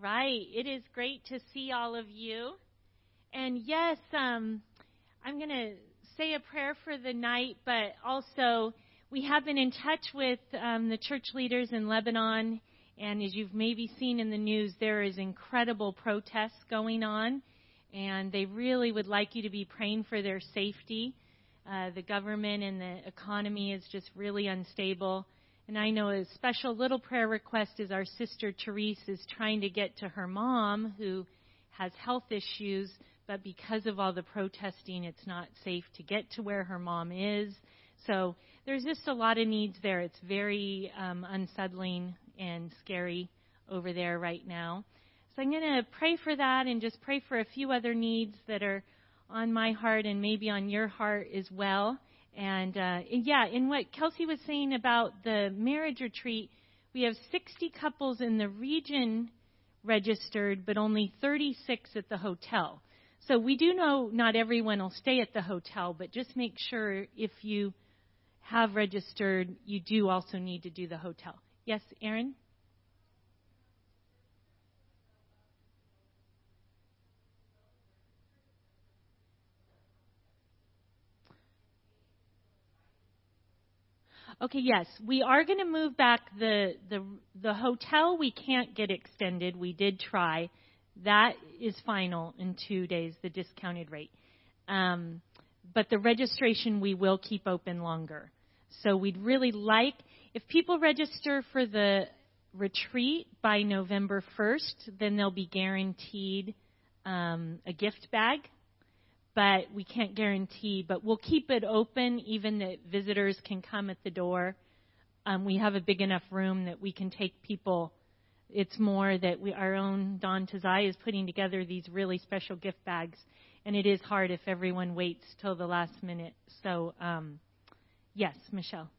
Right. It is great to see all of you. And yes, um, I'm going to say a prayer for the night, but also we have been in touch with um, the church leaders in Lebanon. And as you've maybe seen in the news, there is incredible protests going on. And they really would like you to be praying for their safety. Uh, the government and the economy is just really unstable. And I know a special little prayer request is our sister Therese is trying to get to her mom who has health issues, but because of all the protesting, it's not safe to get to where her mom is. So there's just a lot of needs there. It's very um, unsettling and scary over there right now. So I'm going to pray for that and just pray for a few other needs that are on my heart and maybe on your heart as well. And uh, yeah, in what Kelsey was saying about the marriage retreat, we have 60 couples in the region registered, but only 36 at the hotel. So we do know not everyone will stay at the hotel, but just make sure if you have registered, you do also need to do the hotel. Yes, Aaron? Okay, yes, we are going to move back the the the hotel. We can't get extended. We did try. That is final in two days, the discounted rate. Um, but the registration we will keep open longer. So we'd really like if people register for the retreat by November 1st, then they'll be guaranteed um, a gift bag but we can't guarantee. But we'll keep it open, even that visitors can come at the door. Um, we have a big enough room that we can take people. It's more that we, our own Don Tazai is putting together these really special gift bags, and it is hard if everyone waits till the last minute. So, um, yes, Michelle.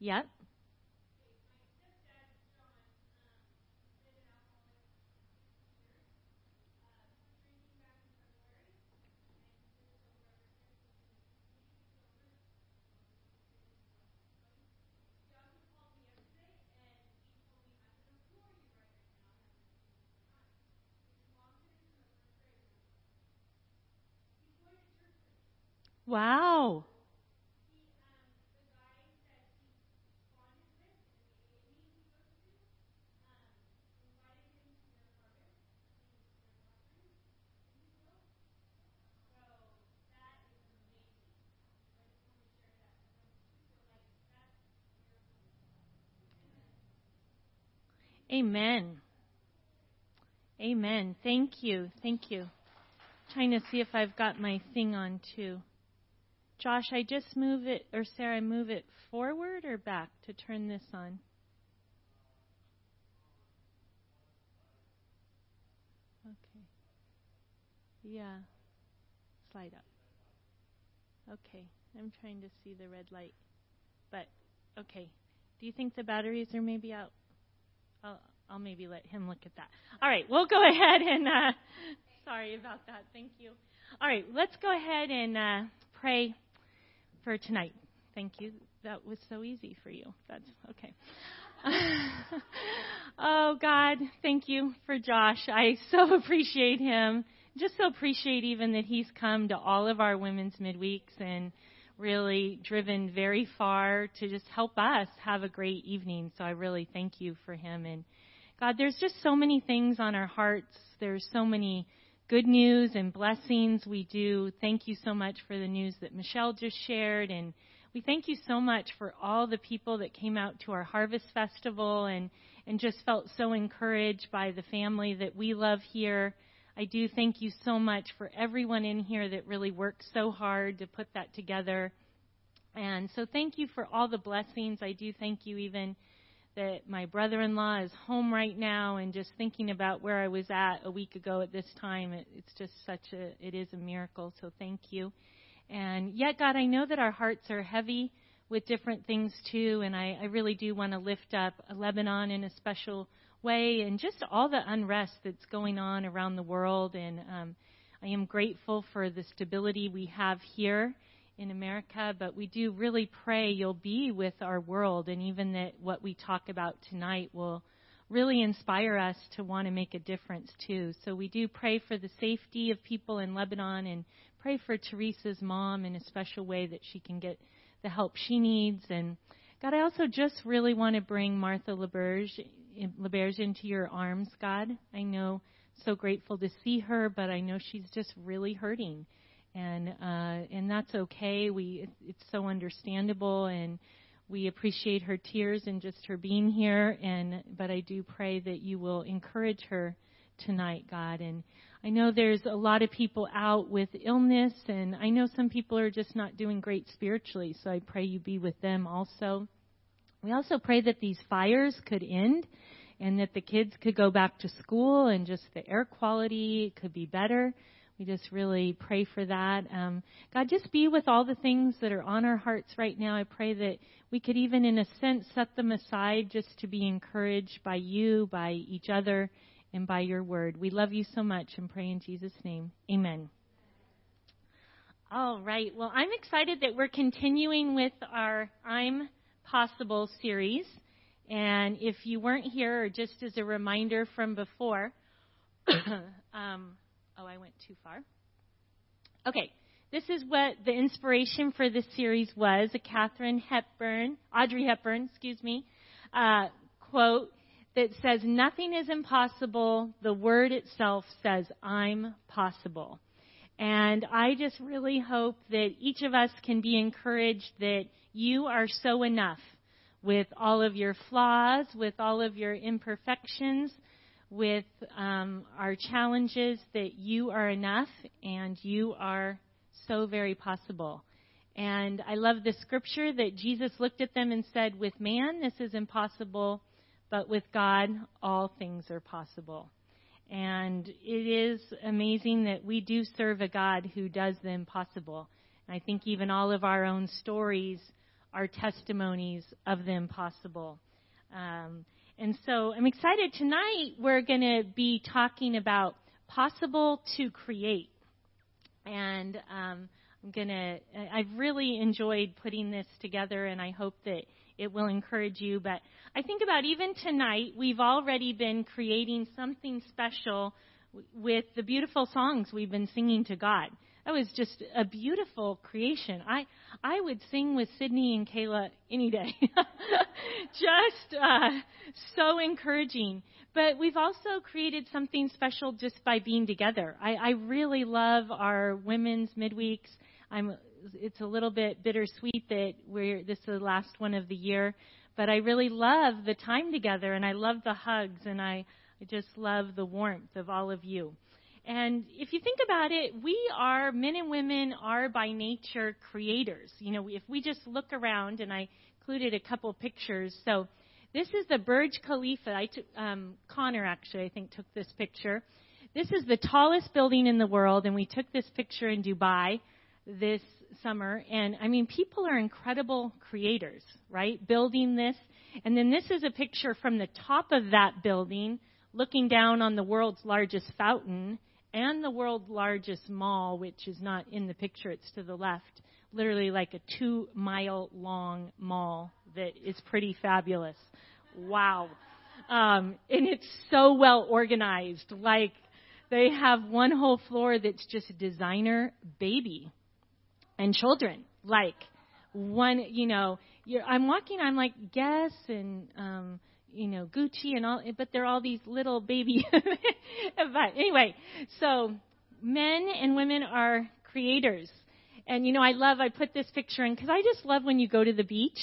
Yep. Wow. Amen. Amen. Thank you. Thank you. trying to see if I've got my thing on too. Josh, I just move it, or Sarah, move it forward or back to turn this on? Okay. Yeah. Slide up. Okay. I'm trying to see the red light. But, okay. Do you think the batteries are maybe out? I'll, I'll maybe let him look at that. All right. We'll go ahead and, uh, sorry about that. Thank you. All right. Let's go ahead and uh, pray for tonight. Thank you. That was so easy for you. That's okay. oh, God, thank you for Josh. I so appreciate him. Just so appreciate even that he's come to all of our women's midweeks and really driven very far to just help us have a great evening. So I really thank you for him. And God, there's just so many things on our hearts. There's so many good news and blessings. We do thank you so much for the news that Michelle just shared. And we thank you so much for all the people that came out to our Harvest Festival and, and just felt so encouraged by the family that we love here. I do thank you so much for everyone in here that really worked so hard to put that together. And so thank you for all the blessings. I do thank you even that my brother-in-law is home right now and just thinking about where I was at a week ago at this time it, it's just such a it is a miracle so thank you. And yet God I know that our hearts are heavy with different things too and I, I really do want to lift up Lebanon in a special way and just all the unrest that's going on around the world. And um, I am grateful for the stability we have here in America, but we do really pray you'll be with our world, and even that what we talk about tonight will really inspire us to want to make a difference too. So we do pray for the safety of people in Lebanon and pray for Teresa's mom in a special way that she can get the help she needs. And God, I also just really want to bring Martha LeBerge, LeBerge into your arms, God. I know so grateful to see her, but I know she's just really hurting and uh, and that's okay. We it's so understandable, and we appreciate her tears and just her being here. And but I do pray that you will encourage her tonight, God. And I know there's a lot of people out with illness, and I know some people are just not doing great spiritually. So I pray you be with them also. We also pray that these fires could end and that the kids could go back to school and just the air quality could be better we just really pray for that. Um, God, just be with all the things that are on our hearts right now. I pray that we could even, in a sense, set them aside just to be encouraged by you, by each other, and by your word. We love you so much and pray in Jesus' name. Amen. All right. Well, I'm excited that we're continuing with our I'm Possible series. And if you weren't here, or just as a reminder from before, um, Oh, I went too far. Okay, this is what the inspiration for this series was a Katharine Hepburn, Audrey Hepburn, excuse me, uh, quote that says, Nothing is impossible. The word itself says, I'm possible. And I just really hope that each of us can be encouraged that you are so enough with all of your flaws, with all of your imperfections, with um, our challenges that you are enough and you are so very possible. And I love the scripture that Jesus looked at them and said, With man, this is impossible, but with God, all things are possible. And it is amazing that we do serve a God who does the impossible. And I think even all of our own stories are testimonies of the impossible. Um, and so I'm excited. Tonight we're going to be talking about possible to create. And um, I'm going to, I've really enjoyed putting this together and I hope that it will encourage you. But I think about even tonight, we've already been creating something special with the beautiful songs we've been singing to God. That was just a beautiful creation. I I would sing with Sydney and Kayla any day. just uh, so encouraging. But we've also created something special just by being together. I, I really love our women's midweeks. I'm. It's a little bit bittersweet that we're this is the last one of the year, but I really love the time together, and I love the hugs, and I, I just love the warmth of all of you. And if you think about it, we are, men and women are by nature creators. You know, if we just look around, and I included a couple pictures. So this is the Burj Khalifa. I took, um, Connor actually, I think, took this picture. This is the tallest building in the world, and we took this picture in Dubai this summer. And I mean, people are incredible creators, right? Building this. And then this is a picture from the top of that building looking down on the world's largest fountain and the world's largest mall, which is not in the picture, it's to the left. Literally like a two mile long mall that is pretty fabulous. Wow. Um, and it's so well organized. Like they have one whole floor that's just designer baby and children. Like one, you know, you're, I'm walking, I'm like Guess and um, you know, Gucci and all, but they're all these little baby. but anyway, so men and women are creators. And you know, I love, I put this picture in because I just love when you go to the beach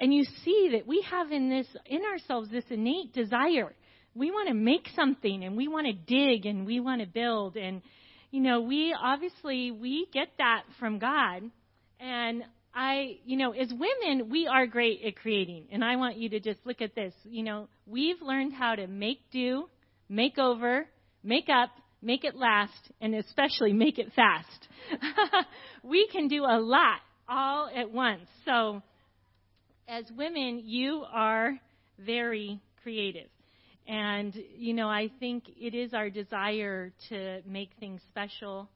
and you see that we have in this, in ourselves, this innate desire. We want to make something and we want to dig and we want to build. And, you know, we obviously, we get that from God. And I, you know, as women, we are great at creating. And I want you to just look at this. You know, we've learned how to make do, make over, make up, make it last, and especially make it fast. we can do a lot all at once. So, as women, you are very creative. And, you know, I think it is our desire to make things special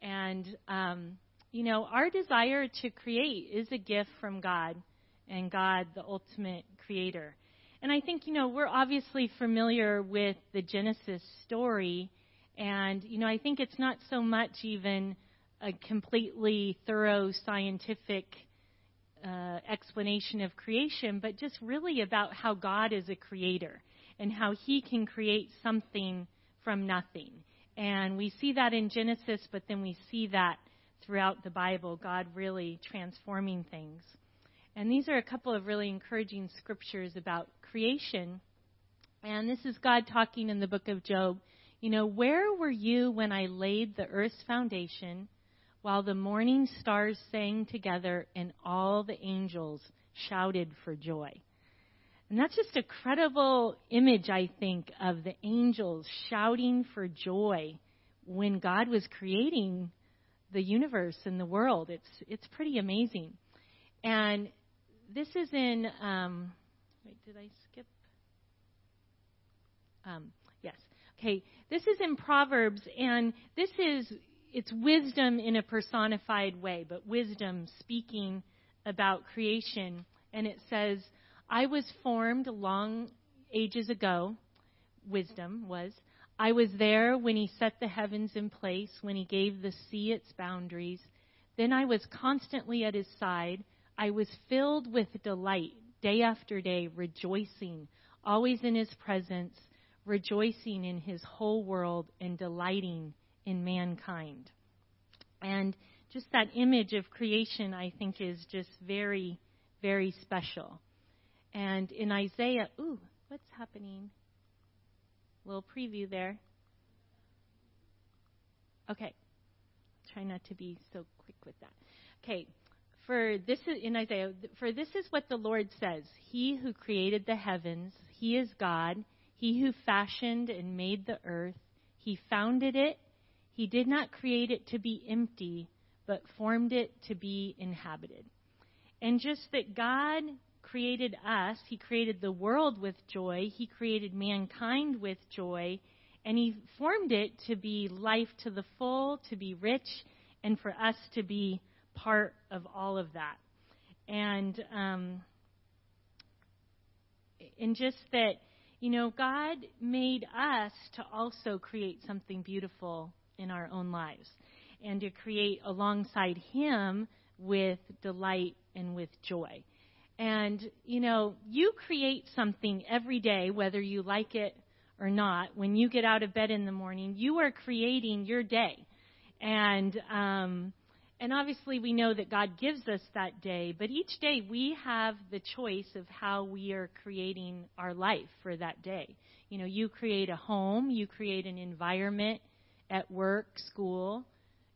and, um, you know, our desire to create is a gift from God and God, the ultimate creator. And I think, you know, we're obviously familiar with the Genesis story. And, you know, I think it's not so much even a completely thorough scientific uh, explanation of creation, but just really about how God is a creator and how he can create something from nothing. And we see that in Genesis, but then we see that throughout the Bible, God really transforming things. And these are a couple of really encouraging scriptures about creation. And this is God talking in the book of Job. You know, where were you when I laid the earth's foundation, while the morning stars sang together and all the angels shouted for joy? And that's just a credible image, I think, of the angels shouting for joy when God was creating the universe and the world. It's it's pretty amazing. And this is in um, wait, did I skip? Um, yes. Okay. This is in Proverbs, and this is it's wisdom in a personified way, but wisdom speaking about creation, and it says I was formed long ages ago, wisdom was. I was there when he set the heavens in place, when he gave the sea its boundaries. Then I was constantly at his side. I was filled with delight day after day, rejoicing, always in his presence, rejoicing in his whole world, and delighting in mankind. And just that image of creation, I think, is just very, very special. And in Isaiah, ooh, what's happening? Little preview there. Okay. Try not to be so quick with that. Okay. For this is in Isaiah, for this is what the Lord says He who created the heavens, He is God. He who fashioned and made the earth, He founded it. He did not create it to be empty, but formed it to be inhabited. And just that God created us, He created the world with joy, He created mankind with joy, and He formed it to be life to the full, to be rich, and for us to be part of all of that. And, um, and just that, you know, God made us to also create something beautiful in our own lives and to create alongside Him with delight and with joy. And, you know, you create something every day, whether you like it or not. When you get out of bed in the morning, you are creating your day. And, um, and obviously we know that God gives us that day, but each day we have the choice of how we are creating our life for that day. You know, you create a home, you create an environment at work, school,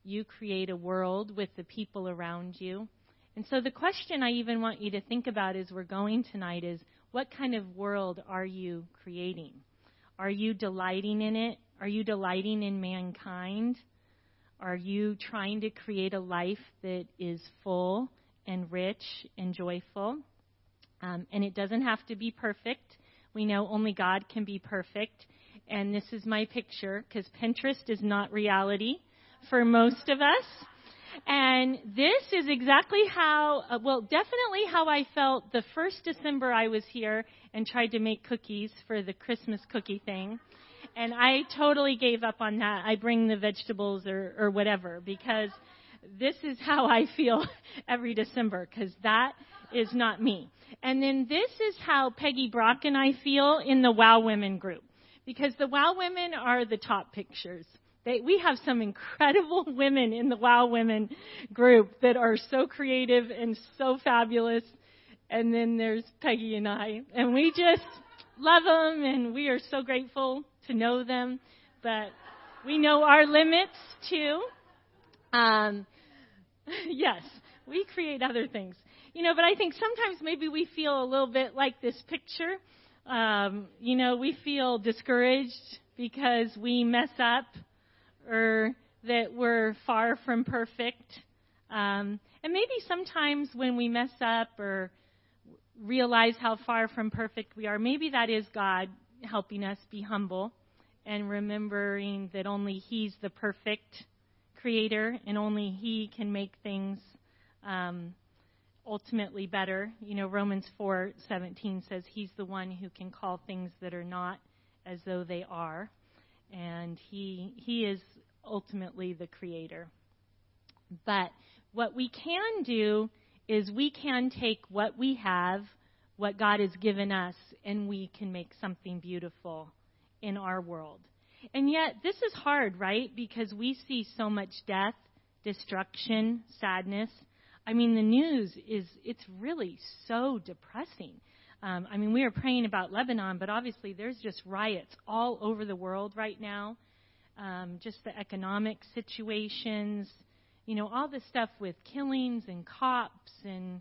you create a world with the people around you. And so the question I even want you to think about as we're going tonight is what kind of world are you creating? Are you delighting in it? Are you delighting in mankind? Are you trying to create a life that is full and rich and joyful? Um, and it doesn't have to be perfect. We know only God can be perfect. And this is my picture because Pinterest is not reality for most of us. And this is exactly how, uh, well, definitely how I felt the first December I was here and tried to make cookies for the Christmas cookie thing. And I totally gave up on that. I bring the vegetables or, or whatever because this is how I feel every December because that is not me. And then this is how Peggy Brock and I feel in the Wow Women group because the Wow Women are the top pictures. They, we have some incredible women in the Wow Women group that are so creative and so fabulous. And then there's Peggy and I, and we just love them, and we are so grateful to know them. But we know our limits too. Um, yes, we create other things, you know. But I think sometimes maybe we feel a little bit like this picture. Um, you know, we feel discouraged because we mess up or that we're far from perfect. Um, and maybe sometimes when we mess up or realize how far from perfect we are, maybe that is God helping us be humble and remembering that only He's the perfect creator, and only He can make things um, ultimately better. You know, Romans 4:17 says He's the one who can call things that are not as though they are, and He He is ultimately the creator. But what we can do is we can take what we have, what God has given us, and we can make something beautiful in our world. And yet, this is hard, right? Because we see so much death, destruction, sadness. I mean, the news is, it's really so depressing. Um, I mean, we are praying about Lebanon, but obviously there's just riots all over the world right now. Um, just the economic situations, you know, all the stuff with killings and cops and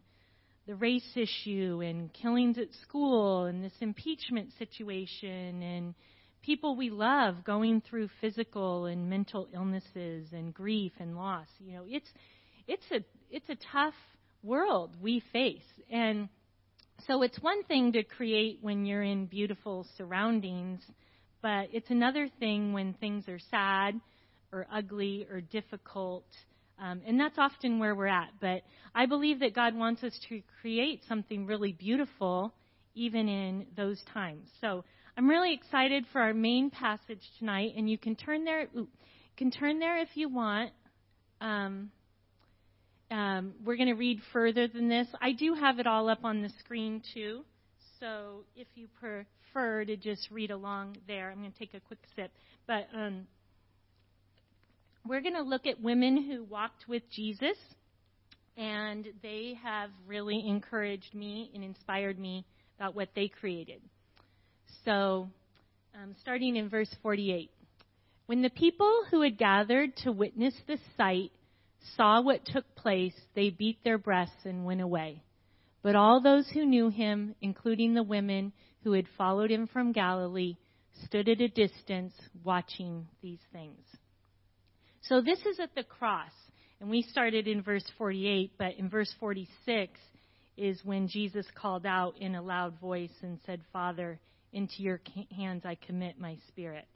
the race issue and killings at school and this impeachment situation and people we love going through physical and mental illnesses and grief and loss. You know, it's it's a it's a tough world we face. And so it's one thing to create when you're in beautiful surroundings, but it's another thing when things are sad or ugly or difficult. Um, and that's often where we're at. But I believe that God wants us to create something really beautiful even in those times. So I'm really excited for our main passage tonight, and you can turn there. Ooh, can turn there if you want. Um, um, we're going to read further than this. I do have it all up on the screen too, so if you prefer to just read along there, I'm going to take a quick sip. But um, we're going to look at women who walked with Jesus, and they have really encouraged me and inspired me about what they created. So, um, starting in verse 48. When the people who had gathered to witness the sight saw what took place, they beat their breasts and went away. But all those who knew him, including the women who had followed him from Galilee, stood at a distance watching these things. So this is at the cross. And we started in verse 48, but in verse 46 is when Jesus called out in a loud voice and said, Father, into your hands I commit my spirit,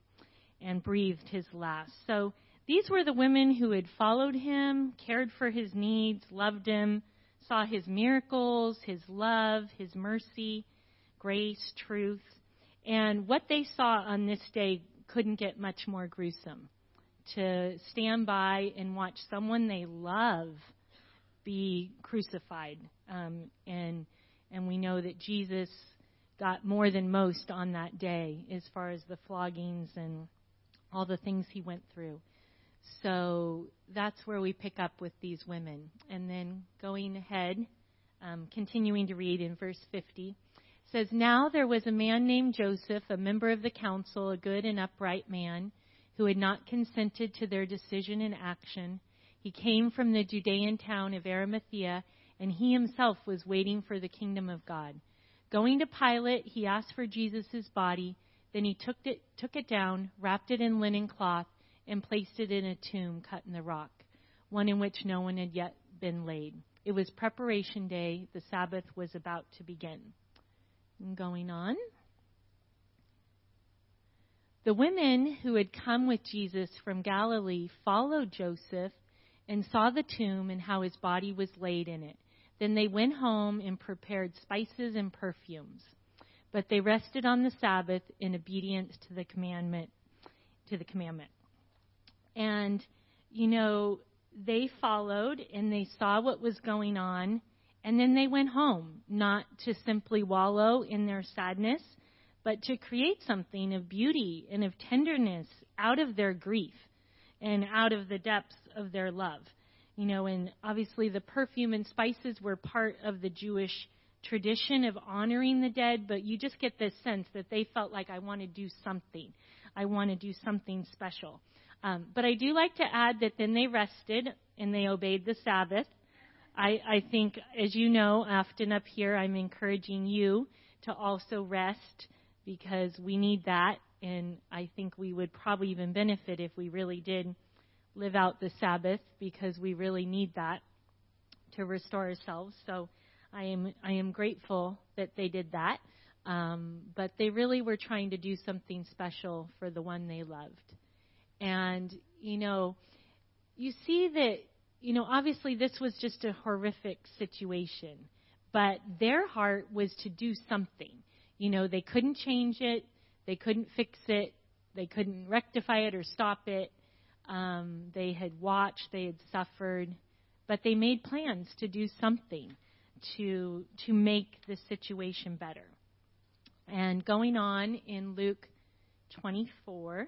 and breathed his last. So these were the women who had followed him, cared for his needs, loved him, saw his miracles, his love, his mercy, grace, truth. And what they saw on this day couldn't get much more gruesome. To stand by and watch someone they love be crucified. Um, and and we know that Jesus got more than most on that day as far as the floggings and all the things he went through. So that's where we pick up with these women. And then going ahead, um, continuing to read in verse 50, says, Now there was a man named Joseph, a member of the council, a good and upright man, who had not consented to their decision and action. He came from the Judean town of Arimathea, and he himself was waiting for the kingdom of God. Going to Pilate, he asked for Jesus' body. Then he took it, took it down, wrapped it in linen cloth, and placed it in a tomb cut in the rock, one in which no one had yet been laid. It was preparation day. The Sabbath was about to begin. Going on. The women who had come with Jesus from Galilee followed Joseph and saw the tomb and how his body was laid in it. Then they went home and prepared spices and perfumes. But they rested on the Sabbath in obedience to the commandment to the commandment. And you know, they followed and they saw what was going on and then they went home, not to simply wallow in their sadness, but to create something of beauty and of tenderness out of their grief and out of the depths of their love. You know, and obviously the perfume and spices were part of the Jewish tradition of honoring the dead, but you just get this sense that they felt like I want to do something. I want to do something special. Um, but I do like to add that then they rested and they obeyed the Sabbath. I, I think, as you know, often up here I'm encouraging you to also rest because we need that, and I think we would probably even benefit if we really did live out the Sabbath because we really need that to restore ourselves. So I am I am grateful that they did that. Um, but they really were trying to do something special for the one they loved. And you know, you see that, you know, obviously this was just a horrific situation, but their heart was to do something. You know, they couldn't change it, they couldn't fix it, they couldn't rectify it or stop it. Um, they had watched, they had suffered, but they made plans to do something to to make the situation better. And going on in Luke 24, it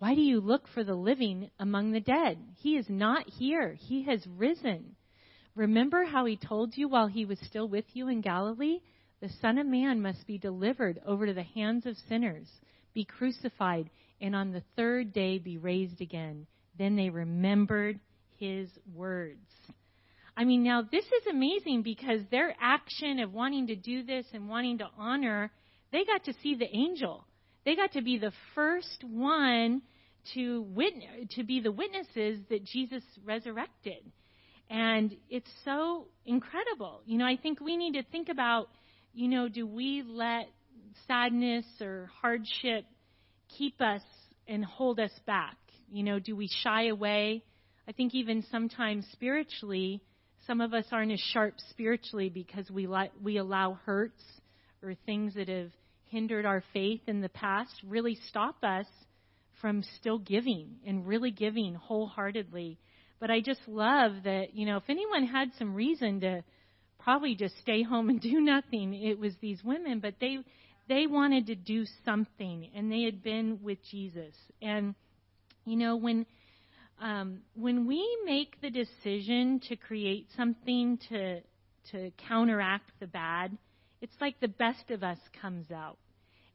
Why do you look for the living among the dead? He is not here, he has risen. Remember how he told you while he was still with you in Galilee? The Son of Man must be delivered over to the hands of sinners, be crucified, and on the third day be raised again. Then they remembered his words. I mean, now this is amazing because their action of wanting to do this and wanting to honor, they got to see the angel. They got to be the first one to witness, to be the witnesses that Jesus resurrected. And it's so incredible. You know, I think we need to think about, you know, do we let sadness or hardship keep us and hold us back? You know, do we shy away? I think even sometimes spiritually, some of us aren't as sharp spiritually because we let, we allow hurts or things that have hindered our faith in the past really stop us from still giving and really giving wholeheartedly. But I just love that, you know, if anyone had some reason to probably just stay home and do nothing, it was these women, but they they wanted to do something and they had been with Jesus. And you know, when um, when we make the decision to create something to to counteract the bad, it's like the best of us comes out,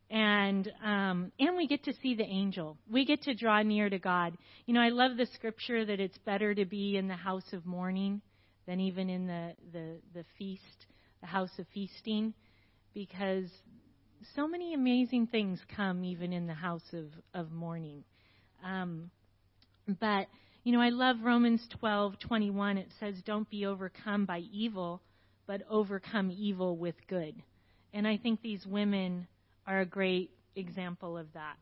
and um, and we get to see the angel. We get to draw near to God. You know, I love the scripture that it's better to be in the house of mourning than even in the the the feast, the house of feasting, because so many amazing things come even in the house of of mourning. Um, but you know, I love Romans 12:21. It says, "Don't be overcome by evil, but overcome evil with good." And I think these women are a great example of that.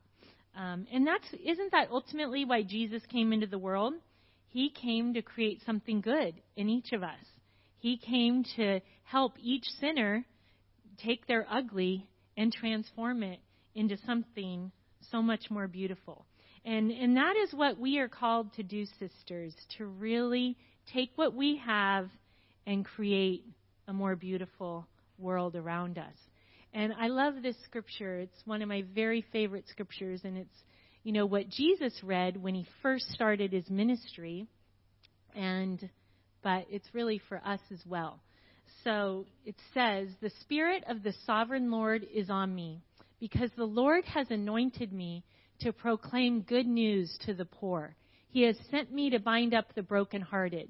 Um, and that's isn't that ultimately why Jesus came into the world? He came to create something good in each of us. He came to help each sinner take their ugly and transform it into something so much more beautiful. And, and that is what we are called to do, sisters, to really take what we have and create a more beautiful world around us. And I love this scripture. It's one of my very favorite scriptures, and it's, you know, what Jesus read when he first started his ministry, and but it's really for us as well. So it says, The Spirit of the sovereign Lord is on me, because the Lord has anointed me to proclaim good news to the poor. He has sent me to bind up the brokenhearted,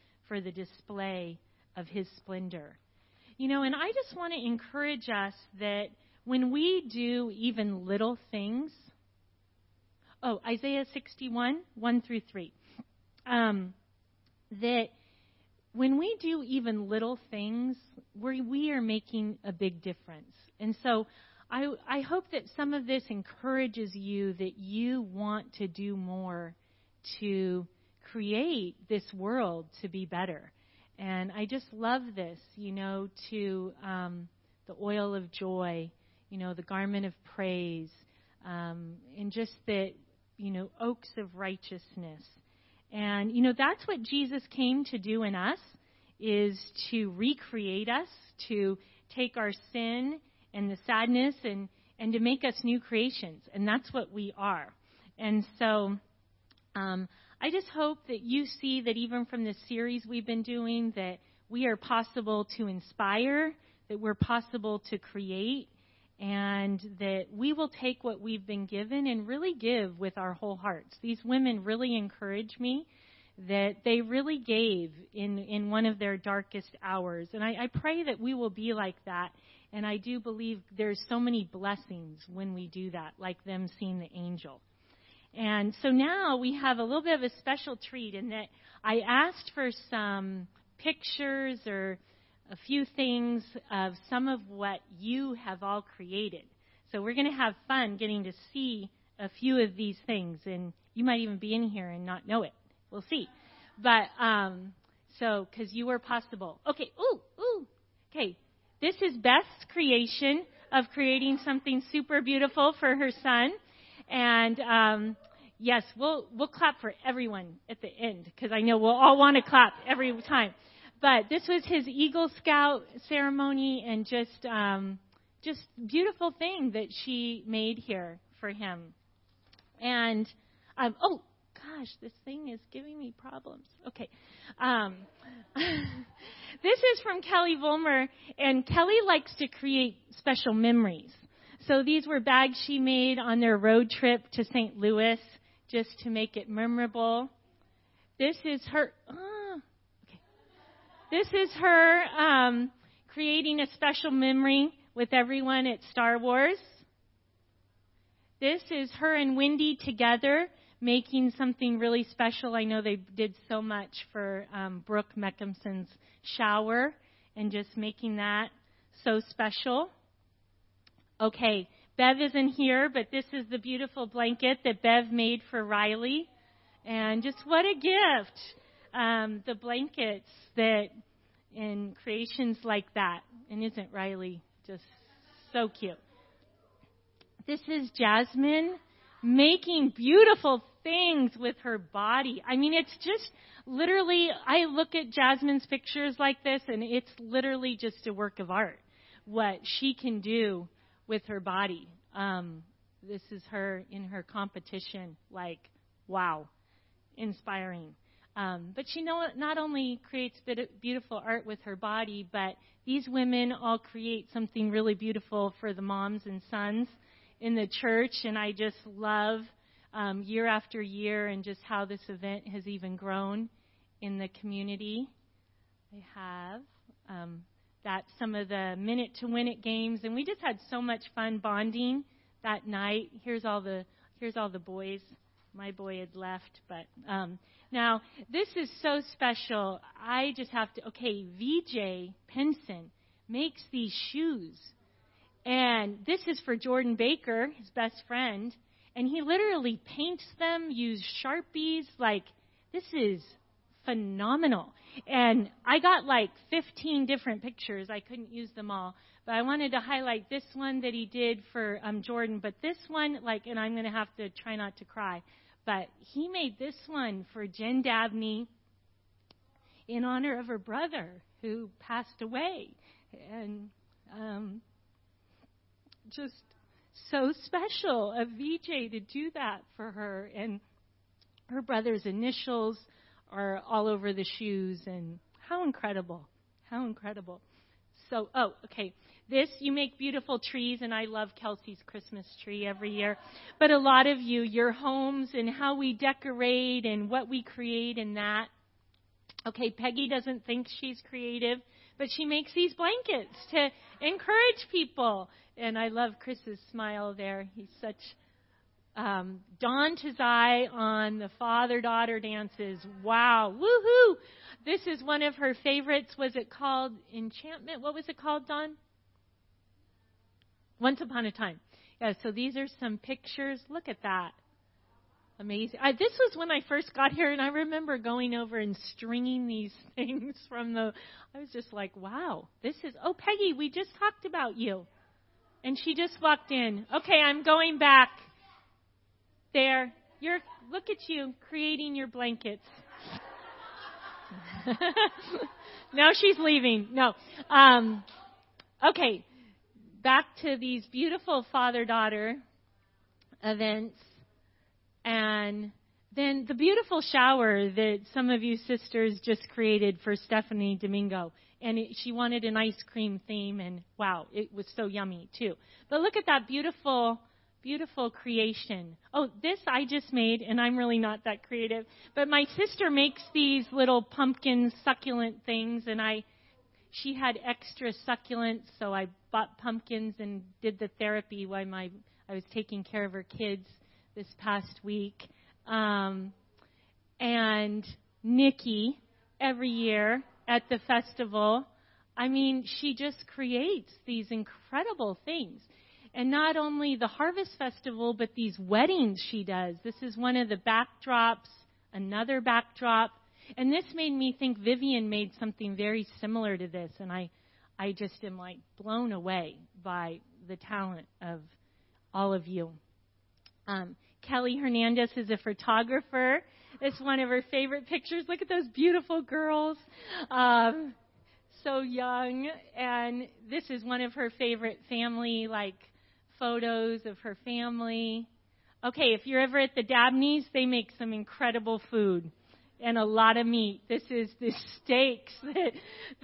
for the display of his splendor. You know, and I just want to encourage us that when we do even little things, oh, Isaiah 61, 1 through 3, um, that when we do even little things, we, we are making a big difference. And so I, I hope that some of this encourages you that you want to do more to create this world to be better. And I just love this, you know, to um, the oil of joy, you know, the garment of praise, um, and just that, you know, oaks of righteousness. And, you know, that's what Jesus came to do in us, is to recreate us, to take our sin and the sadness and, and to make us new creations. And that's what we are. And so, um, I just hope that you see that even from the series we've been doing, that we are possible to inspire, that we're possible to create, and that we will take what we've been given and really give with our whole hearts. These women really encourage me that they really gave in, in one of their darkest hours. And I, I pray that we will be like that. And I do believe there's so many blessings when we do that, like them seeing the angel. And so now we have a little bit of a special treat in that I asked for some pictures or a few things of some of what you have all created. So we're going to have fun getting to see a few of these things, and you might even be in here and not know it. We'll see. But um, so because you were possible. Okay. Ooh, ooh. Okay. This is Beth's creation of creating something super beautiful for her son, and um, yes, we'll we'll clap for everyone at the end because I know we'll all want to clap every time. But this was his Eagle Scout ceremony, and just um, just beautiful thing that she made here for him. And um, oh gosh, this thing is giving me problems. Okay. Um, this is from Kelly Volmer, and Kelly likes to create special memories. So these were bags she made on their road trip to St. Louis just to make it memorable. This is her. Okay. This is her um, creating a special memory with everyone at Star Wars. This is her and Wendy together making something really special. I know they did so much for um, Brooke Meckhamson's shower and just making that so special. Okay, Bev isn't here, but this is the beautiful blanket that Bev made for Riley. And just what a gift! um, the blankets that in creations like that. And isn't Riley just so cute? This is Jasmine making beautiful things with her body. I mean, it's just literally, I look at Jasmine's pictures like this, and it's literally just a work of art. What she can do with her body. Um, this is her in her competition. Like, wow, inspiring. Um, but she know, not only creates beautiful art with her body, but these women all create something really beautiful for the moms and sons in the church. And I just love um, year after year and just how this event has even grown in the community. I have um, that some of the minute to win it games, and we just had so much fun bonding that night. Here's all the here's all the boys. My boy had left, but um, now, this is so special. I just have to, okay, VJ Penson makes these shoes. And this is for Jordan Baker, his best friend. And he literally paints them, use Sharpies. Like, this is phenomenal. And I got like 15 different pictures. I couldn't use them all. But I wanted to highlight this one that he did for um, Jordan. But this one, like, and I'm going to have to try not to cry. But he made this one for Jen Dabney in honor of her brother who passed away. And um, just so special of VJ to do that for her. And her brother's initials are all over the shoes. And how incredible! How incredible. So, oh, okay this, you make beautiful trees, and I love Kelsey's Christmas tree every year. But a lot of you, your homes and how we decorate and what we create and that. Okay, Peggy doesn't think she's creative, but she makes these blankets to encourage people. And I love Chris's smile there. He's such um, Don Tazai on the father daughter dances. Wow, woohoo! This is one of her favorites. Was it called Enchantment? What was it called, Don? Once upon a time. Yeah, so these are some pictures. Look at that. Amazing. I, this was when I first got here, and I remember going over and stringing these things from the. I was just like, wow, this is. Oh, Peggy, we just talked about you. And she just walked in. Okay, I'm going back. There. You're look at you creating your blankets. now she's leaving. No. Um, okay. Back to these beautiful father daughter events and then the beautiful shower that some of you sisters just created for Stephanie Domingo. And it, she wanted an ice cream theme, and wow, it was so yummy too. But look at that beautiful, beautiful creation. Oh, this I just made, and I'm really not that creative. But my sister makes these little pumpkin succulent things, and I, she had extra succulents, so I bought pumpkins and did the therapy while my I was taking care of her kids this past week. Um, and Nikki, every year at the festival, I mean, she just creates these incredible things. And not only the Harvest Festival, but these weddings she does. This is one of the backdrops, another backdrop. And this made me think Vivian made something very similar to this. And I, I just am like blown away by the talent of all of you. Um, Kelly Hernandez is a photographer. It's one of her favorite pictures. Look at those beautiful girls. Um, so young. And this is one of her favorite family, like, photos of her family. Okay, if you're ever at the Dabneys, they make some incredible food and a lot of meat. This is the steaks that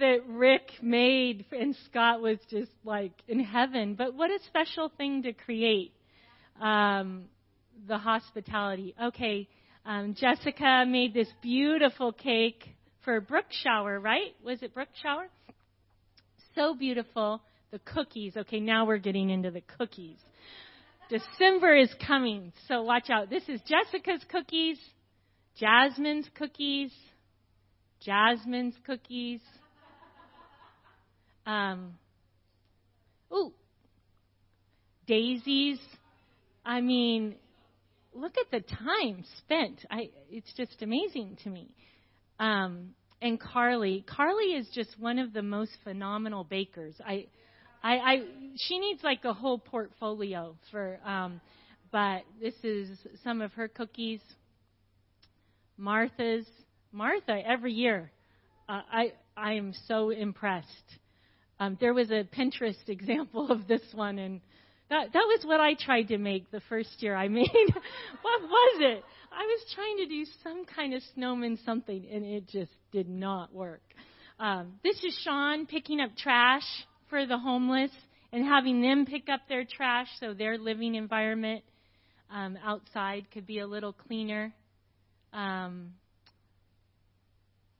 that Rick made and Scott was just like in heaven. But what a special thing to create. Um, the hospitality. Okay, um, Jessica made this beautiful cake for Brook Shower, right? Was it Brook Shower? So beautiful. The cookies. Okay, now we're getting into the cookies. December is coming, so watch out. This is Jessica's cookies, Jasmine's cookies, Jasmine's cookies. Um, ooh, Daisy's. I mean, look at the time spent. I, it's just amazing to me. Um, and Carly, Carly is just one of the most phenomenal bakers. I, I, I she needs like a whole portfolio for. Um, but this is some of her cookies. Martha's, Martha every year. Uh, I I am so impressed. Um, there was a Pinterest example of this one, and that, that was what I tried to make the first year I made. what was it? I was trying to do some kind of snowman something, and it just did not work. Um, this is Sean picking up trash for the homeless and having them pick up their trash so their living environment um, outside could be a little cleaner. Um,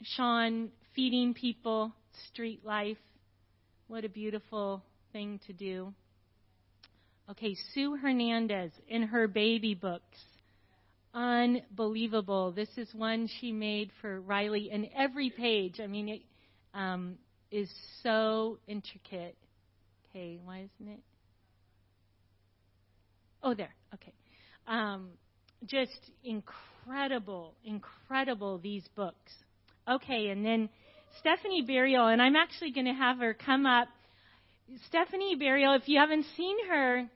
Sean feeding people, street life. What a beautiful thing to do. Okay, Sue Hernandez in her baby books. Unbelievable. This is one she made for Riley, and every page, I mean, it um, is so intricate. Okay, why isn't it? Oh, there. Okay. Um, just incredible, incredible, these books. Okay, and then Stephanie Burial, and I'm actually going to have her come up. Stephanie Burial, if you haven't seen her,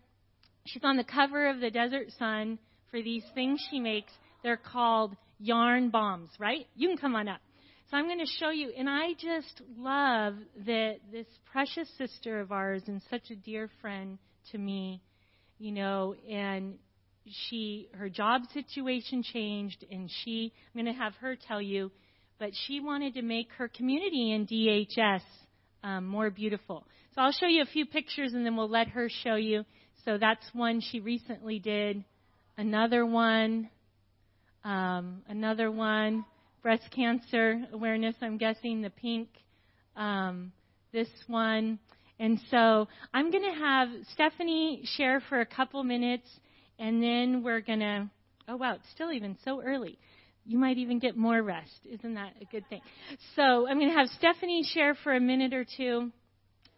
She's on the cover of the Desert Sun for these things she makes. They're called yarn bombs, right? You can come on up. So I'm going to show you, and I just love that this precious sister of ours and such a dear friend to me, you know, and she, her job situation changed, and she, I'm going to have her tell you, but she wanted to make her community in DHS um, more beautiful. So I'll show you a few pictures, and then we'll let her show you. So that's one she recently did. Another one, um, another one, breast cancer awareness. I'm guessing the pink. Um, this one. And so I'm going to have Stephanie share for a couple minutes, and then we're going to. Oh wow, it's still even so early. You might even get more rest. Isn't that a good thing? So I'm going to have Stephanie share for a minute or two,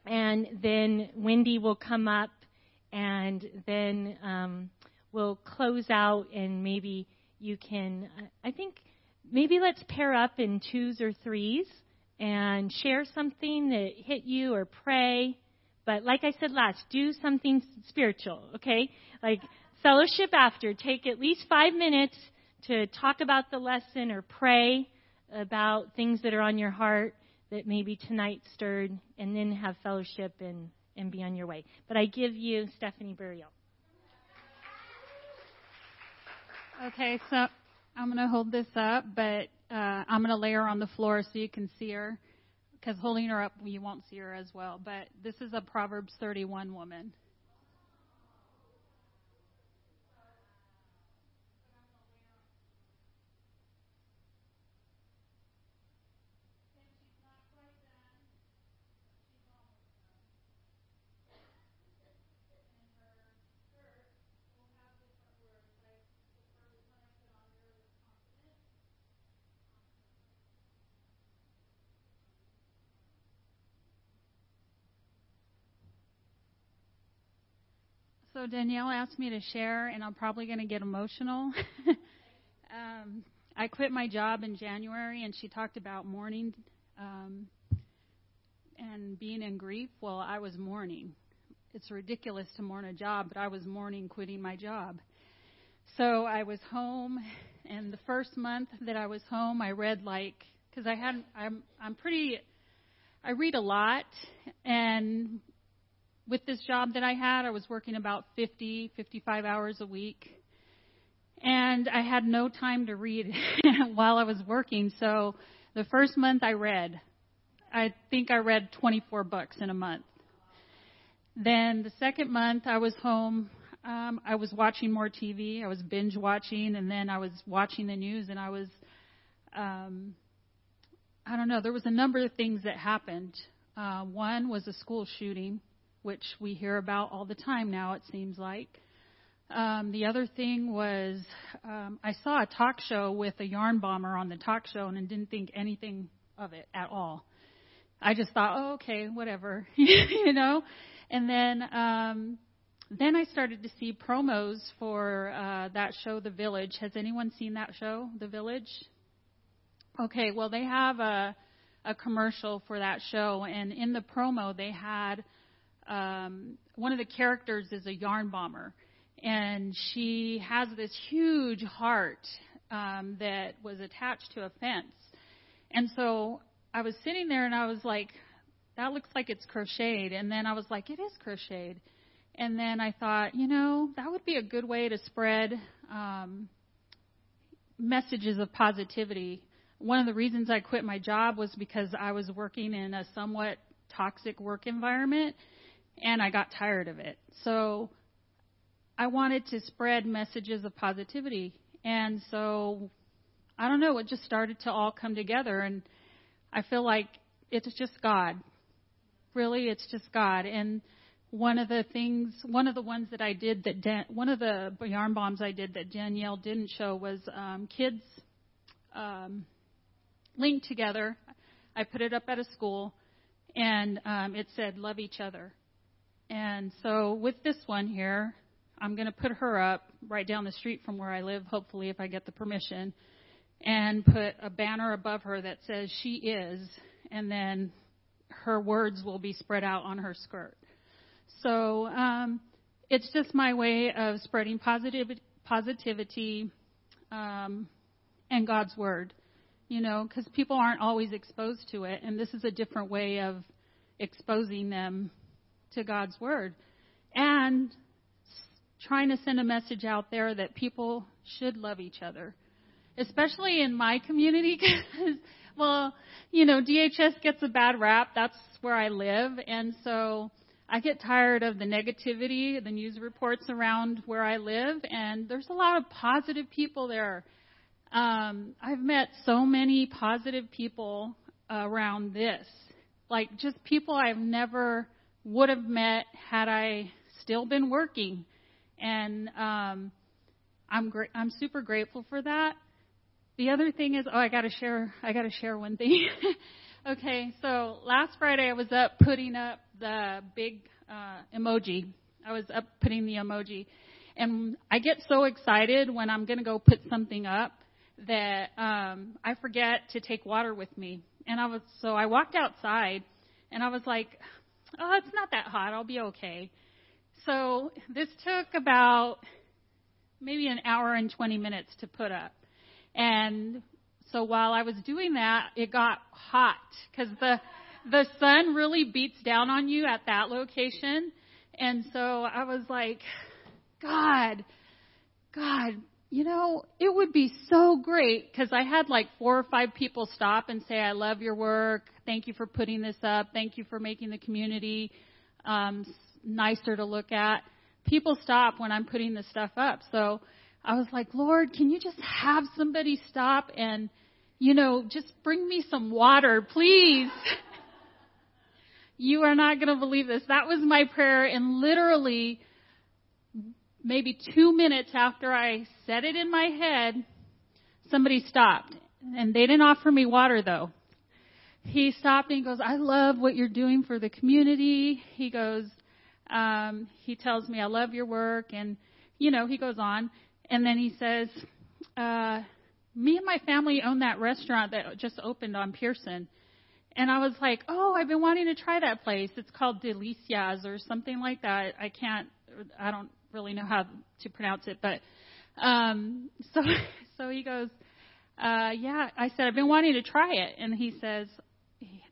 and then Wendy will come up and then um, we'll close out and maybe you can i think maybe let's pair up in twos or threes and share something that hit you or pray but like i said last do something spiritual okay like fellowship after. Take at least five minutes to talk about the lesson or pray about things that are on your heart that maybe tonight stirred, and then have fellowship and, and be on your way. But I give you Stephanie Burial. Okay, so I'm going to hold this up, but uh, I'm going to lay her on the floor so you can see her. Because holding her up, you won't see her as well. But this is a Proverbs 31 woman. So Danielle asked me to share, and I'm probably going to get emotional. um, I quit my job in January, and she talked about mourning um, and being in grief. Well, I was mourning. It's ridiculous to mourn a job, but I was mourning quitting my job. So I was home, and the first month that I was home, I read like because I had I'm I'm pretty I read a lot, and with this job that I had, I was working about 50, 55 hours a week. And I had no time to read while I was working. So the first month I read, I think I read 24 books in a month. Then the second month I was home. Um, I was watching more TV. I was binge watching, and then I was watching the news, and I was, um, I don't know. There was a number of things that happened. Uh, one was a school shooting which we hear about all the time now, it seems like. Um, the other thing was um, I saw a talk show with a yarn bomber on the talk show and didn't think anything of it at all. I just thought, oh, okay, whatever, you know. And then um, then I started to see promos for uh, that show, The Village. Has anyone seen that show, The Village? Okay, well they have a a commercial for that show, and in the promo they had um, one of the characters is a yarn bomber, and she has this huge heart um, that was attached to a fence. And so I was sitting there and I was like, that looks like it's crocheted. And then I was like, it is crocheted. And then I thought, you know, that would be a good way to spread um, messages of positivity. One of the reasons I quit my job was because I was working in a somewhat toxic work environment and I got tired of it. So I wanted to spread messages of positivity. And so I don't know, it just started to all come together and I feel like it's just God. Really, it's just God. And one of the things, one of the ones that I did that Dan, one of the yarn bombs I did that Danielle didn't show was um, kids um, linked together. I put it up at a school, and um, it said "Love each other." And so with this one here, I'm going to put her up right down the street from where I live, hopefully, if I get the permission, and put a banner above her that says she is, and then her words will be spread out on her skirt. So um, it's just my way of spreading positivity, positivity um, and God's word, you know, because people aren't always exposed to it, and this is a different way of exposing them to God's Word and trying to send a message out there that people should love each other, especially in my community because, well, you know, DHS gets a bad rap. That's where I live. And so I get tired of the negativity, the news reports around where I live, and there's a lot of positive people there. Um, I've met so many positive people around this, like just people I've never would have met had I still been working. And um, I'm gra- I'm super grateful for that. The other thing is, oh, I got to share. I got to share one thing. okay, so last Friday I was up putting up the big uh, emoji. I was up putting the emoji, and I get so excited when I'm going to go put something up that um, I forget to take water with me. And I was so I walked outside, and I was like, oh, it's not that hot. I'll be okay. So this took about maybe an hour and 20 minutes to put up. And so while I was doing that, it got hot because the the sun really beats down on you at that location. And so I was like, God, God, you know, it would be so great because I had like four or five people stop and say, I love your work. Thank you for putting this up. Thank you for making the community um, nicer to look at. People stop when I'm putting this stuff up. So I was like, Lord, can you just have somebody stop and, you know, just bring me some water, please? you are not going to believe this. That was my prayer, and literally, maybe two minutes after I said it in my head, somebody stopped. And they didn't offer me water, though. He stopped and he goes, I love what you're doing for the community. He goes, um, he tells me, I love your work. And, you know, he goes on. And then he says, uh, me and my family own that restaurant that just opened on Pierson. And I was like, oh, I've been wanting to try that place. It's called Delicias or something like that. I can't, I don't really know how to pronounce it, but, um, so, so he goes, uh, yeah, I said, I've been wanting to try it. And he says,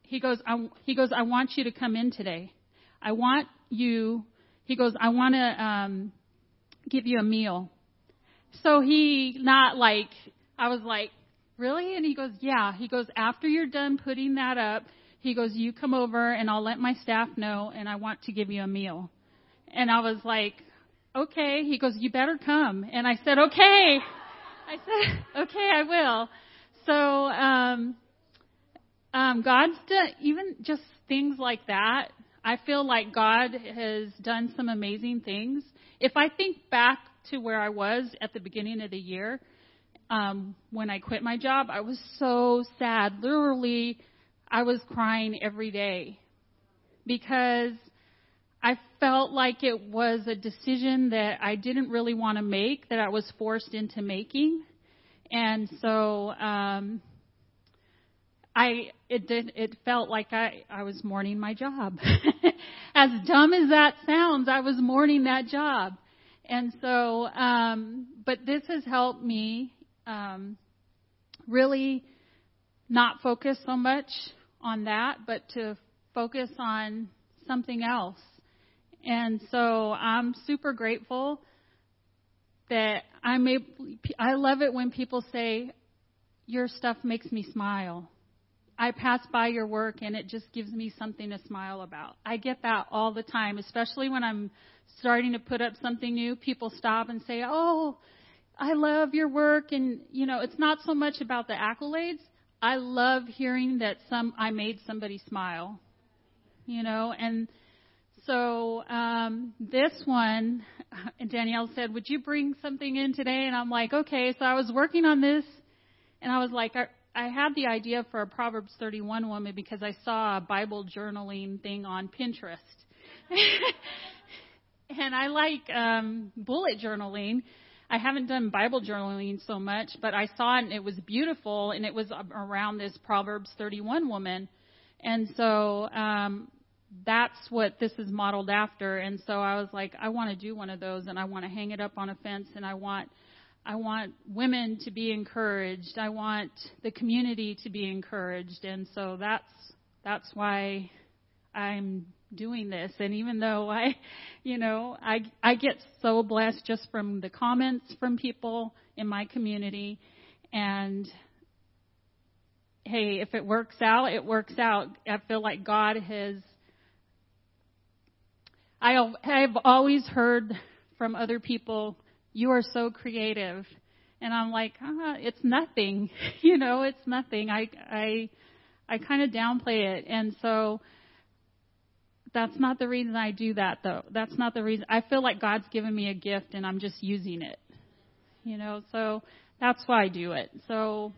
he goes, I, he goes, I want you to come in today. I want you, he goes, I want to, um, give you a meal. So he not like, I was like, really? And he goes, yeah. He goes, after you're done putting that up, he goes, you come over and I'll let my staff know and I want to give you a meal. And I was like, okay. He goes, you better come. And I said, okay. I said, okay, I will. So, um, um, God's done, even just things like that. I feel like God has done some amazing things. If I think back to where I was at the beginning of the year, um, when I quit my job, I was so sad. Literally, I was crying every day because I felt like it was a decision that I didn't really want to make, that I was forced into making. And so, um, I it did it felt like I I was mourning my job. as dumb as that sounds, I was mourning that job. And so um but this has helped me um really not focus so much on that, but to focus on something else. And so I'm super grateful that I'm able, I love it when people say, your stuff makes me smile. I pass by your work and it just gives me something to smile about. I get that all the time, especially when I'm starting to put up something new. People stop and say, Oh, I love your work. And, you know, it's not so much about the accolades. I love hearing that some, I made somebody smile, you know, and so, um, this one, Danielle said, would you bring something in today? And I'm like, okay. So I was working on this and I was like, I I had the idea for a Proverbs 31 woman because I saw a Bible journaling thing on Pinterest. and I like um, bullet journaling. I haven't done Bible journaling so much, but I saw it and it was beautiful, and it was around this Proverbs 31 woman. And so um, that's what this is modeled after. And so I was like, I want to do one of those, and I want to hang it up on a fence, and I want I want women to be encouraged. I want the community to be encouraged. And so that's that's why I'm doing this. And even though I, you know, I I get so blessed just from the comments from people in my community and hey, if it works out, it works out. I feel like God has I I've always heard from other people you are so creative. And I'm like, ah, it's nothing. you know, it's nothing. I, I, I kind of downplay it. And so that's not the reason I do that though. That's not the reason. I feel like God's given me a gift and I'm just using it. You know, so that's why I do it. So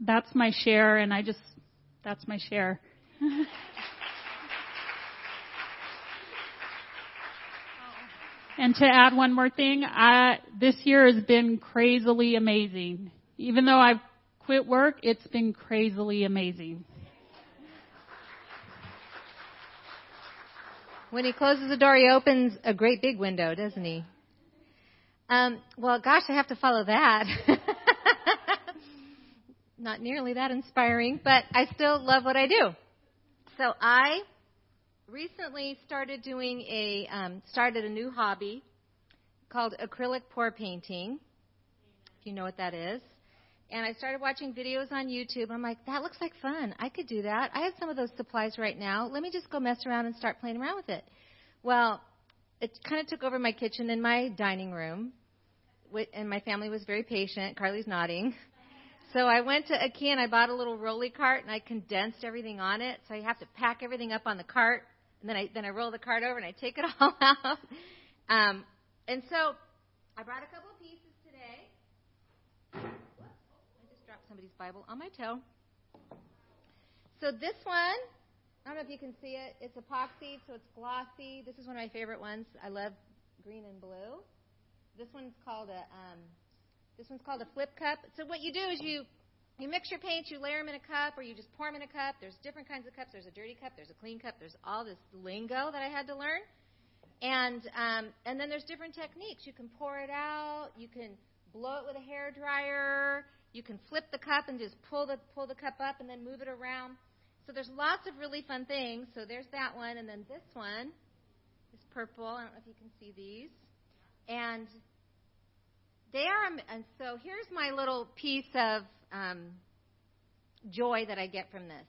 that's my share and I just, that's my share. And to add one more thing, I, this year has been crazily amazing. Even though I've quit work, it's been crazily amazing. When he closes the door, he opens a great big window, doesn't he? Um, well, gosh, I have to follow that. Not nearly that inspiring, but I still love what I do. So I recently started doing a um, started a new hobby called acrylic pour painting. If you know what that is. And I started watching videos on YouTube. I'm like, that looks like fun. I could do that. I have some of those supplies right now. Let me just go mess around and start playing around with it. Well, it kind of took over my kitchen and my dining room. And my family was very patient. Carly's nodding. So I went to IKEA and I bought a little rolly cart and I condensed everything on it. So I have to pack everything up on the cart and then I then I roll the cart over and I take it all out. Um, and so I brought a couple of pieces today. I just dropped somebody's Bible on my toe. So this one, I don't know if you can see it. It's epoxy, so it's glossy. This is one of my favorite ones. I love green and blue. This one's called a um, this one's called a flip cup. So what you do is you you mix your paints, you layer them in a cup, or you just pour them in a cup. There's different kinds of cups. There's a dirty cup. There's a clean cup. There's all this lingo that I had to learn. And um, and then there's different techniques. You can pour it out. You can blow it with a hair dryer. You can flip the cup and just pull the pull the cup up and then move it around. So there's lots of really fun things. So there's that one, and then this one is purple. I don't know if you can see these. And they are, and so here's my little piece of um, joy that I get from this.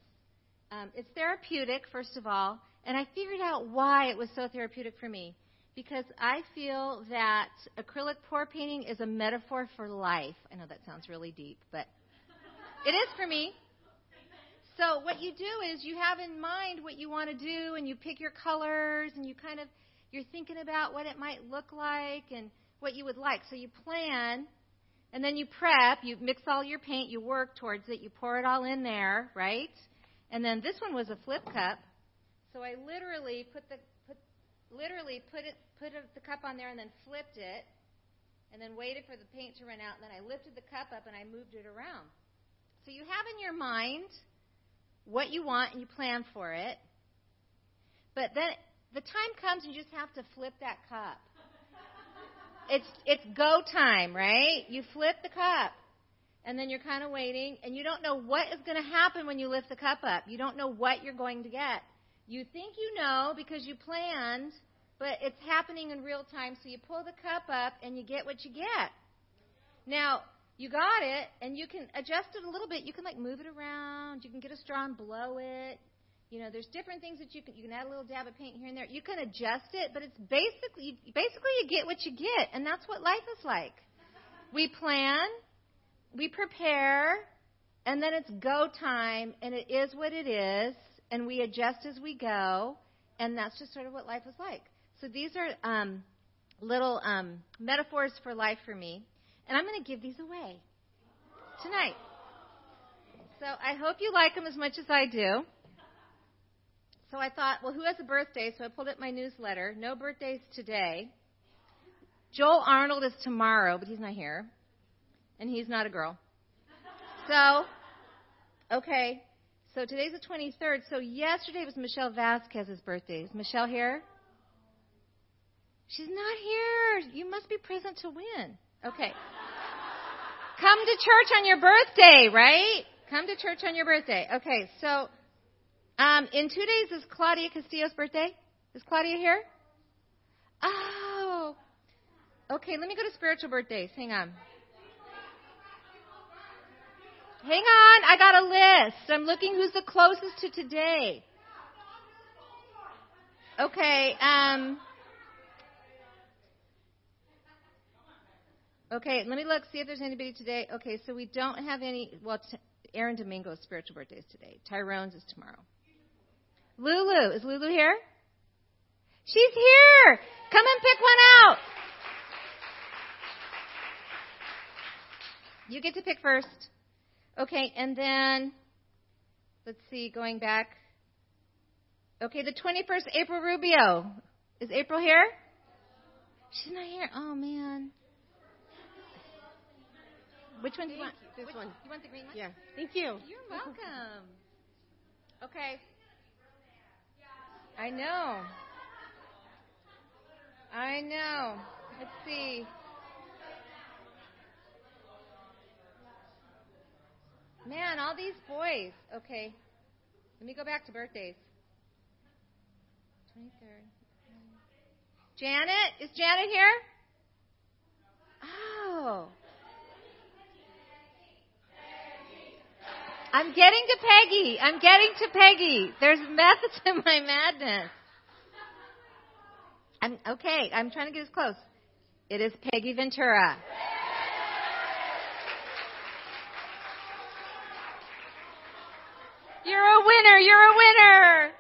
Um, it's therapeutic, first of all, and I figured out why it was so therapeutic for me. Because I feel that acrylic pour painting is a metaphor for life. I know that sounds really deep, but it is for me. So what you do is you have in mind what you want to do, and you pick your colors, and you kind of you're thinking about what it might look like and what you would like. So you plan, and then you prep. You mix all your paint. You work towards it. You pour it all in there, right? And then this one was a flip cup. So I literally put the put, literally put it put the cup on there and then flipped it, and then waited for the paint to run out. And then I lifted the cup up and I moved it around. So you have in your mind what you want and you plan for it. But then the time comes and you just have to flip that cup. It's it's go time, right? You flip the cup. And then you're kind of waiting and you don't know what is going to happen when you lift the cup up. You don't know what you're going to get. You think you know because you planned, but it's happening in real time. So you pull the cup up and you get what you get. Now, you got it, and you can adjust it a little bit. You can like move it around. You can get a straw and blow it. You know, there's different things that you can. You can add a little dab of paint here and there. You can adjust it, but it's basically basically you get what you get, and that's what life is like. We plan, we prepare, and then it's go time, and it is what it is, and we adjust as we go, and that's just sort of what life is like. So these are um, little um, metaphors for life for me. And I'm going to give these away tonight. So I hope you like them as much as I do. So I thought, well, who has a birthday? So I pulled up my newsletter. No birthdays today. Joel Arnold is tomorrow, but he's not here. And he's not a girl. So, okay. So today's the 23rd. So yesterday was Michelle Vasquez's birthday. Is Michelle here? She's not here. You must be present to win. Okay. Come to church on your birthday, right? Come to church on your birthday. Okay, so um, in two days is Claudia Castillo's birthday. Is Claudia here? Oh. Okay, let me go to spiritual birthdays. Hang on. Hang on, I got a list. I'm looking who's the closest to today. Okay, um, Okay, let me look, see if there's anybody today. Okay, so we don't have any. Well, t- Aaron Domingo's spiritual birthday is today. Tyrone's is tomorrow. Lulu, is Lulu here? She's here. Come and pick one out. You get to pick first. Okay, and then let's see, going back. Okay, the 21st, April Rubio. Is April here? She's not here. Oh man. Which one do you want? This Which, one. You want the green one? Yeah. Thank you. You're welcome. Okay. I know. I know. Let's see. Man, all these boys. Okay. Let me go back to birthdays. 23rd. Janet? Is Janet here? Oh. I'm getting to Peggy. I'm getting to Peggy. There's methods in my madness. I'm okay. I'm trying to get as close. It is Peggy Ventura. You're a winner. You're a winner.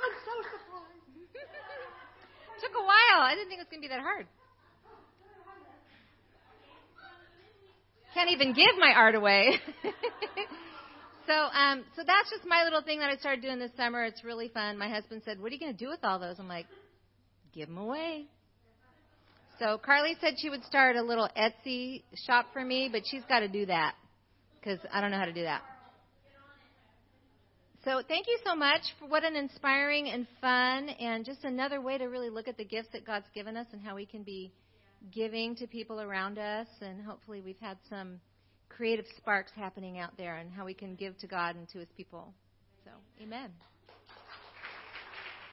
I'm so surprised. Took a while. I didn't think it was going to be that hard. Can't even give my art away. so, um, so that's just my little thing that I started doing this summer. It's really fun. My husband said, "What are you going to do with all those?" I'm like, "Give them away." So Carly said she would start a little Etsy shop for me, but she's got to do that because I don't know how to do that. So thank you so much for what an inspiring and fun and just another way to really look at the gifts that God's given us and how we can be giving to people around us and hopefully we've had some creative sparks happening out there and how we can give to God and to his people. So, amen.